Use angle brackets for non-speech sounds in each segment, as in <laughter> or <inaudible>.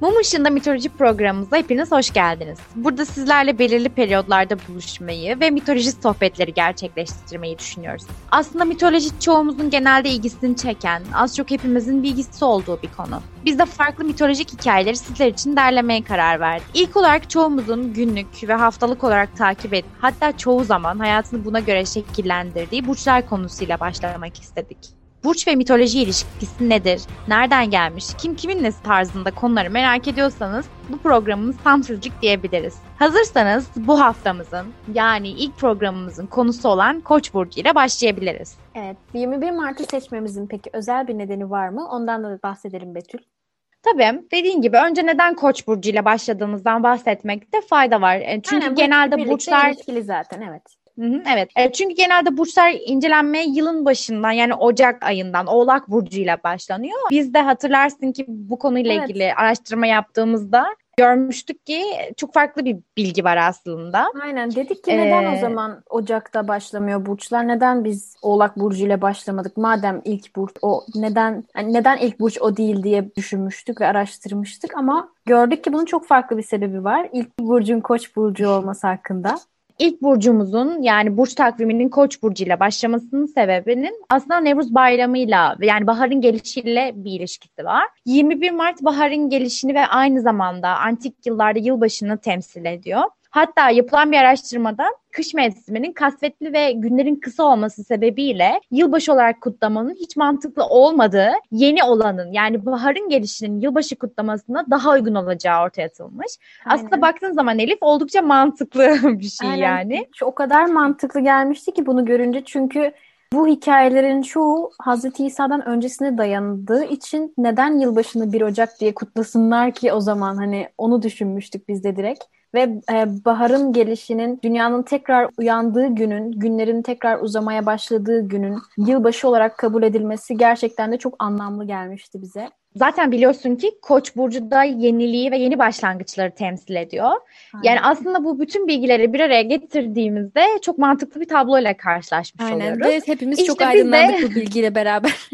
Mum Işığında Mitoloji programımıza hepiniz hoş geldiniz. Burada sizlerle belirli periyodlarda buluşmayı ve mitoloji sohbetleri gerçekleştirmeyi düşünüyoruz. Aslında mitoloji çoğumuzun genelde ilgisini çeken, az çok hepimizin bilgisi olduğu bir konu. Biz de farklı mitolojik hikayeleri sizler için derlemeye karar verdik. İlk olarak çoğumuzun günlük ve haftalık olarak takip edip hatta çoğu zaman hayatını buna göre şekillendirdiği burçlar konusuyla başlamak istedik. Burç ve mitoloji ilişkisi nedir? Nereden gelmiş? Kim kimin nesi tarzında konuları merak ediyorsanız bu programımız tam sizlik diyebiliriz. Hazırsanız bu haftamızın yani ilk programımızın konusu olan Koç burcu ile başlayabiliriz. Evet, 21 Mart'ı seçmemizin peki özel bir nedeni var mı? Ondan da bahsedelim Betül. Tabii dediğin gibi önce neden Koç burcu ile başladığımızdan bahsetmekte fayda var. E, çünkü Aynen, genelde burçlar ilişkili zaten evet. Evet. E, çünkü genelde burçlar incelenmeye yılın başından yani Ocak ayından Oğlak burcuyla başlanıyor. Biz de hatırlarsın ki bu konuyla Evet. ilgili araştırma yaptığımızda görmüştük ki çok farklı bir bilgi var aslında. Aynen dedik ki neden Ee, o zaman Ocak'ta başlamıyor burçlar? Neden biz Oğlak Burcu ile başlamadık? Madem ilk burç o neden yani neden ilk burç o değil diye düşünmüştük ve araştırmıştık ama gördük ki bunun çok farklı bir sebebi var. İlk burcun Koç burcu olması hakkında. İlk burcumuzun yani burç takviminin Koç burcuyla başlamasının sebebinin aslında Nevruz bayramıyla yani baharın gelişiyle bir ilişkisi var. 21 Mart baharın gelişini ve aynı zamanda antik yıllarda yılbaşını temsil ediyor. Hatta yapılan bir araştırmada kış mevsiminin kasvetli ve günlerin kısa olması sebebiyle yılbaşı olarak kutlamanın hiç mantıklı olmadığı yeni olanın yani baharın gelişinin yılbaşı kutlamasına daha uygun olacağı ortaya atılmış. Aslında Aynen. baktığın zaman Elif oldukça mantıklı <laughs> bir şey Aynen. yani. Şu o kadar mantıklı gelmişti ki bunu görünce çünkü bu hikayelerin çoğu Hazreti İsa'dan öncesine dayandığı için neden yılbaşını 1 Ocak diye kutlasınlar ki o zaman hani onu düşünmüştük biz de direkt. Ve e, baharın gelişinin dünyanın tekrar uyandığı günün, günlerin tekrar uzamaya başladığı günün yılbaşı olarak kabul edilmesi gerçekten de çok anlamlı gelmişti bize. Zaten biliyorsun ki Koç burcu da yeniliği ve yeni başlangıçları temsil ediyor. Yani aslında bu bütün bilgileri bir araya getirdiğimizde çok mantıklı bir tabloyla karşılaşmış Aynen oluyoruz. ve hepimiz İşte çok biz de- aydınlandık bu bilgiyle beraber.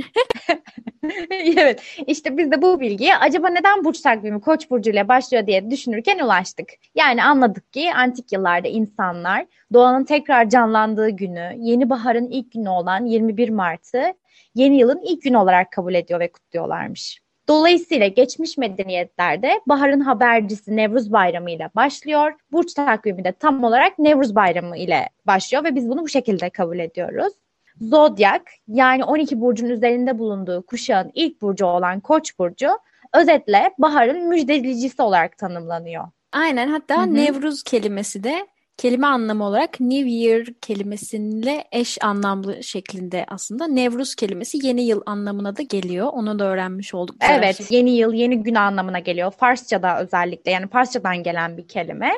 <laughs> evet işte biz de bu bilgiye acaba neden burç takvimi Koç burcu ile başlıyor diye düşünürken ulaştık. Yani anladık ki antik yıllarda insanlar doğanın tekrar canlandığı günü, yeni baharın ilk günü olan 21 Mart'ı yeni yılın ilk günü olarak kabul ediyor ve kutluyorlarmış. Dolayısıyla geçmiş medeniyetlerde baharın habercisi Nevruz Bayramı ile başlıyor. Burç takvimi de tam olarak Nevruz Bayramı ile başlıyor ve biz bunu bu şekilde kabul ediyoruz. Zodyak yani 12 burcun üzerinde bulunduğu kuşağın ilk burcu olan Koç burcu özetle baharın müjdelicisi olarak tanımlanıyor. Aynen hatta Hı hı. Nevruz kelimesi de kelime anlamı olarak New Year kelimesiyle eş anlamlı şeklinde aslında. Nevruz kelimesi yeni yıl anlamına da geliyor. Onu da öğrenmiş olduk. Evet, yeni yıl, yeni gün anlamına geliyor. Farsça'da özellikle yani Farsçadan gelen bir kelime.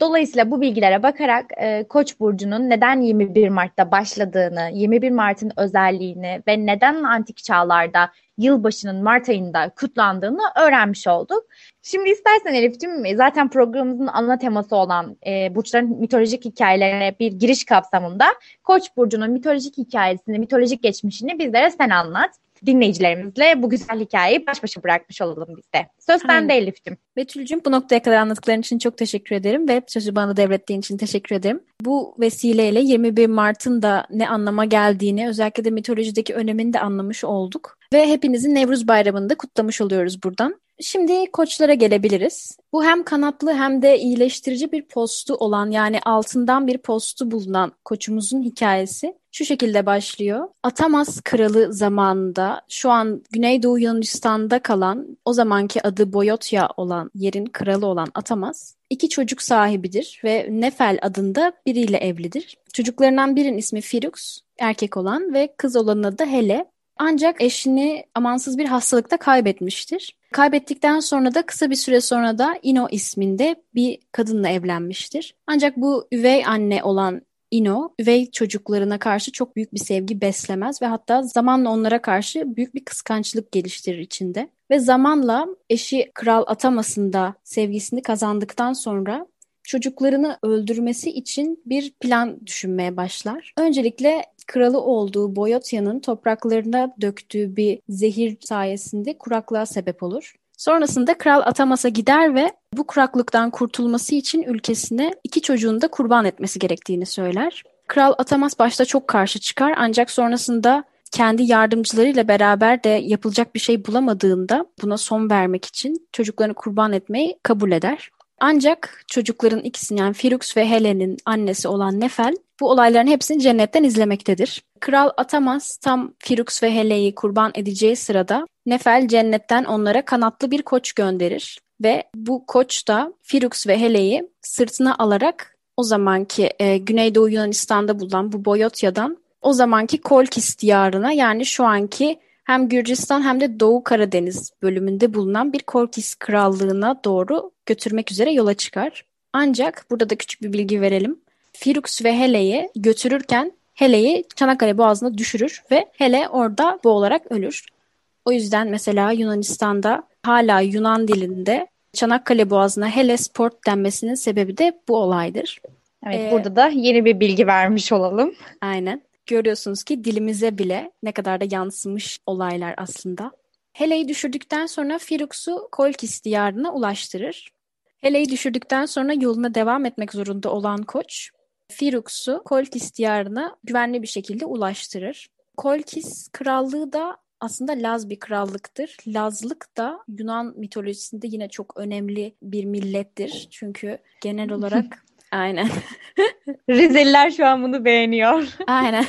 Dolayısıyla bu bilgilere bakarak e, Koç burcunun neden 21 Mart'ta başladığını, 21 Mart'ın özelliğini ve neden antik çağlarda yılbaşının Mart ayında kutlandığını öğrenmiş olduk. Şimdi istersen Elif'ciğim zaten programımızın ana teması olan e, burçların mitolojik hikayelerine bir giriş kapsamında Koç burcunun mitolojik hikayesini, mitolojik geçmişini bizlere sen anlat. Dinleyicilerimizle bu güzel hikayeyi baş başa bırakmış olalım biz de. Söz sende Elif'ciğim. Betül'cüğüm bu noktaya kadar anlattıkların için çok teşekkür ederim ve sözü bana devrettiğin için teşekkür ederim. Bu vesileyle 21 Mart'ın da ne anlama geldiğini özellikle de mitolojideki önemini de anlamış olduk. Ve hepinizin Nevruz Bayramı'nı da kutlamış oluyoruz buradan. Şimdi koçlara gelebiliriz. Bu hem kanatlı hem de iyileştirici bir postu olan yani altından bir postu bulunan koçumuzun hikayesi şu şekilde başlıyor. Atamas kralı zamanında şu an Güneydoğu Yunanistan'da kalan o zamanki adı Boyotya olan yerin kralı olan Atamas iki çocuk sahibidir ve Nefel adında biriyle evlidir. Çocuklarından birinin ismi Firux erkek olan ve kız olanın adı Hele. Ancak eşini amansız bir hastalıkta kaybetmiştir. Kaybettikten sonra da kısa bir süre sonra da Ino isminde bir kadınla evlenmiştir. Ancak bu üvey anne olan Ino, üvey çocuklarına karşı çok büyük bir sevgi beslemez ve hatta zamanla onlara karşı büyük bir kıskançlık geliştirir içinde. Ve zamanla eşi Kral Atamas'ın da sevgisini kazandıktan sonra çocuklarını öldürmesi için bir plan düşünmeye başlar. Öncelikle kralı olduğu Boyotya'nın topraklarına döktüğü bir zehir sayesinde kuraklığa sebep olur. Sonrasında Kral Atamas'a gider ve bu kuraklıktan kurtulması için ülkesine iki çocuğunu da kurban etmesi gerektiğini söyler. Kral Atamas başta çok karşı çıkar ancak sonrasında kendi yardımcılarıyla beraber de yapılacak bir şey bulamadığında buna son vermek için çocuklarını kurban etmeyi kabul eder. Ancak çocukların ikisini yani Firux ve Helen'in annesi olan Nefel bu olayların hepsini cennetten izlemektedir. Kral Atamas tam Firux ve Hele'yi kurban edeceği sırada Nefel cennetten onlara kanatlı bir koç gönderir ve bu koç da Firux ve Hele'yi sırtına alarak o zamanki e, Güneydoğu Yunanistan'da bulunan bu Boyotya'dan o zamanki Kolkis diyarına yani şu anki hem Gürcistan hem de Doğu Karadeniz bölümünde bulunan bir Kolkis krallığına doğru götürmek üzere yola çıkar. Ancak burada da küçük bir bilgi verelim. Firux ve Hele'yi götürürken Hele'yi Çanakkale Boğazı'na düşürür ve Hele orada boğularak ölür. O yüzden mesela Yunanistan'da hala Yunan dilinde Çanakkale Boğazı'na Hellesport denmesinin sebebi de bu olaydır. Evet ee, burada da yeni bir bilgi vermiş olalım. Aynen. Görüyorsunuz ki dilimize bile ne kadar da yansımış olaylar aslında. Hele'yi düşürdükten sonra Firux'u Kolkis diyarına ulaştırır. Hele'yi düşürdükten sonra yoluna devam etmek zorunda olan koç, Firux'u Kolkis diyarına güvenli bir şekilde ulaştırır. Kolkis krallığı da aslında Laz bir krallıktır. Lazlık da Yunan mitolojisinde yine çok önemli bir millettir. Çünkü genel <laughs> olarak aynen. <laughs> Rizeliler şu an bunu beğeniyor. Aynen.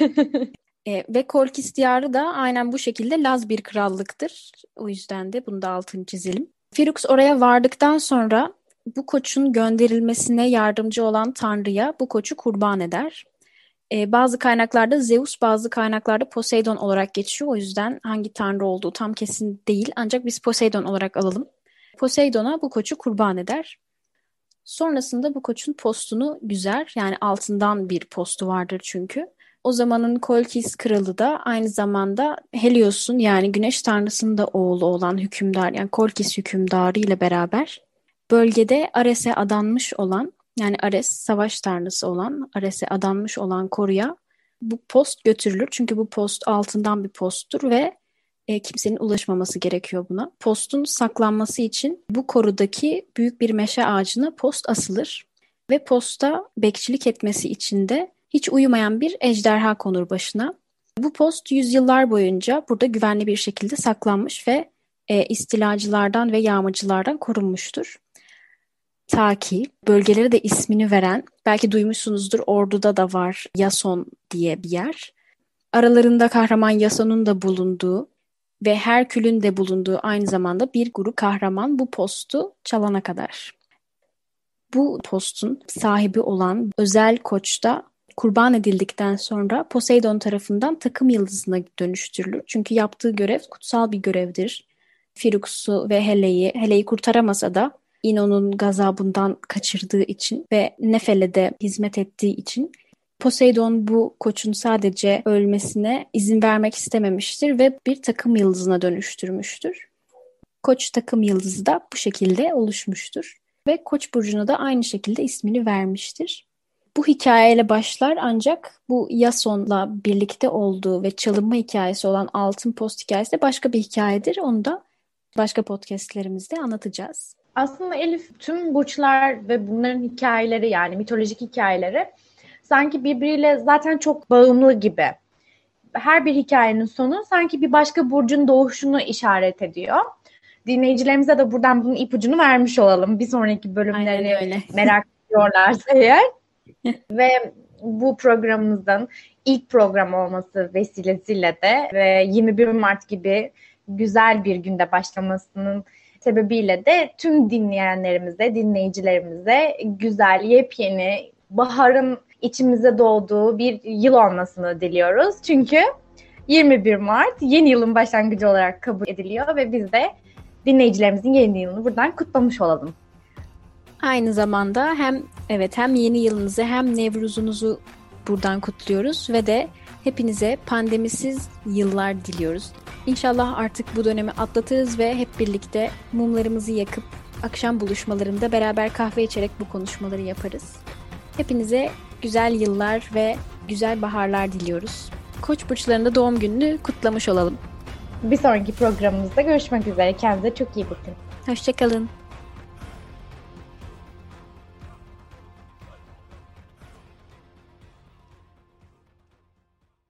<laughs> e, ve Kolkis diyarı da aynen bu şekilde Laz bir krallıktır. O yüzden de bunu da altını çizelim. Firux oraya vardıktan sonra bu koçun gönderilmesine yardımcı olan Tanrı'ya bu koçu kurban eder. Ee, bazı kaynaklarda Zeus, bazı kaynaklarda Poseidon olarak geçiyor. O yüzden hangi tanrı olduğu tam kesin değil. Ancak biz Poseidon olarak alalım. Poseidon'a bu koçu kurban eder. Sonrasında bu koçun postunu güzer. Yani altından bir postu vardır çünkü. O zamanın Kolkis kralı da aynı zamanda Helios'un yani güneş tanrısının da oğlu olan hükümdar yani Kolkis hükümdarı ile beraber bölgede Ares'e adanmış olan yani Ares savaş tanrısı olan Ares'e adanmış olan koruya bu post götürülür. Çünkü bu post altından bir posttur ve e, kimsenin ulaşmaması gerekiyor buna. Postun saklanması için bu korudaki büyük bir meşe ağacına post asılır ve posta bekçilik etmesi için de hiç uyumayan bir ejderha konur başına. Bu post yüzyıllar boyunca burada güvenli bir şekilde saklanmış ve e, istilacılardan ve yağmacılardan korunmuştur. Ta ki bölgelere de ismini veren, belki duymuşsunuzdur Ordu'da da var Yason diye bir yer. Aralarında kahraman Yason'un da bulunduğu ve Herkül'ün de bulunduğu aynı zamanda bir grup kahraman bu postu çalana kadar. Bu postun sahibi olan özel koç da kurban edildikten sonra Poseidon tarafından takım yıldızına dönüştürülür. Çünkü yaptığı görev kutsal bir görevdir. Firux'u ve Hele'yi, Hele'yi kurtaramasa da Ino'nun gazabından kaçırdığı için ve Nefel'e de hizmet ettiği için Poseidon bu koçun sadece ölmesine izin vermek istememiştir ve bir takım yıldızına dönüştürmüştür. Koç takım yıldızı da bu şekilde oluşmuştur ve Koç burcuna da aynı şekilde ismini vermiştir. Bu hikayeyle başlar ancak bu Yason'la birlikte olduğu ve çalınma hikayesi olan Altın Post hikayesi de başka bir hikayedir. Onu da başka podcastlerimizde anlatacağız. Aslında Elif tüm burçlar ve bunların hikayeleri yani mitolojik hikayeleri sanki birbiriyle zaten çok bağımlı gibi. Her bir hikayenin sonu sanki bir başka burcun doğuşunu işaret ediyor. Dinleyicilerimize de buradan bunun ipucunu vermiş olalım. Bir sonraki bölümleri <laughs> merak ediyorlarsa eğer. <laughs> ve bu programımızın ilk program olması vesilesiyle de ve 21 Mart gibi güzel bir günde başlamasının sebebiyle de tüm dinleyenlerimize, dinleyicilerimize güzel, yepyeni, baharın içimize doğduğu bir yıl olmasını diliyoruz. Çünkü 21 Mart yeni yılın başlangıcı olarak kabul ediliyor ve biz de dinleyicilerimizin yeni yılını buradan kutlamış olalım. Aynı zamanda hem evet hem yeni yılınızı hem Nevruz'unuzu buradan kutluyoruz ve de hepinize pandemisiz yıllar diliyoruz. İnşallah artık bu dönemi atlatırız ve hep birlikte mumlarımızı yakıp akşam buluşmalarında beraber kahve içerek bu konuşmaları yaparız. Hepinize güzel yıllar ve güzel baharlar diliyoruz. Koç burçlarında doğum gününü kutlamış olalım. Bir sonraki programımızda görüşmek üzere. Kendinize çok iyi bakın. Hoşçakalın.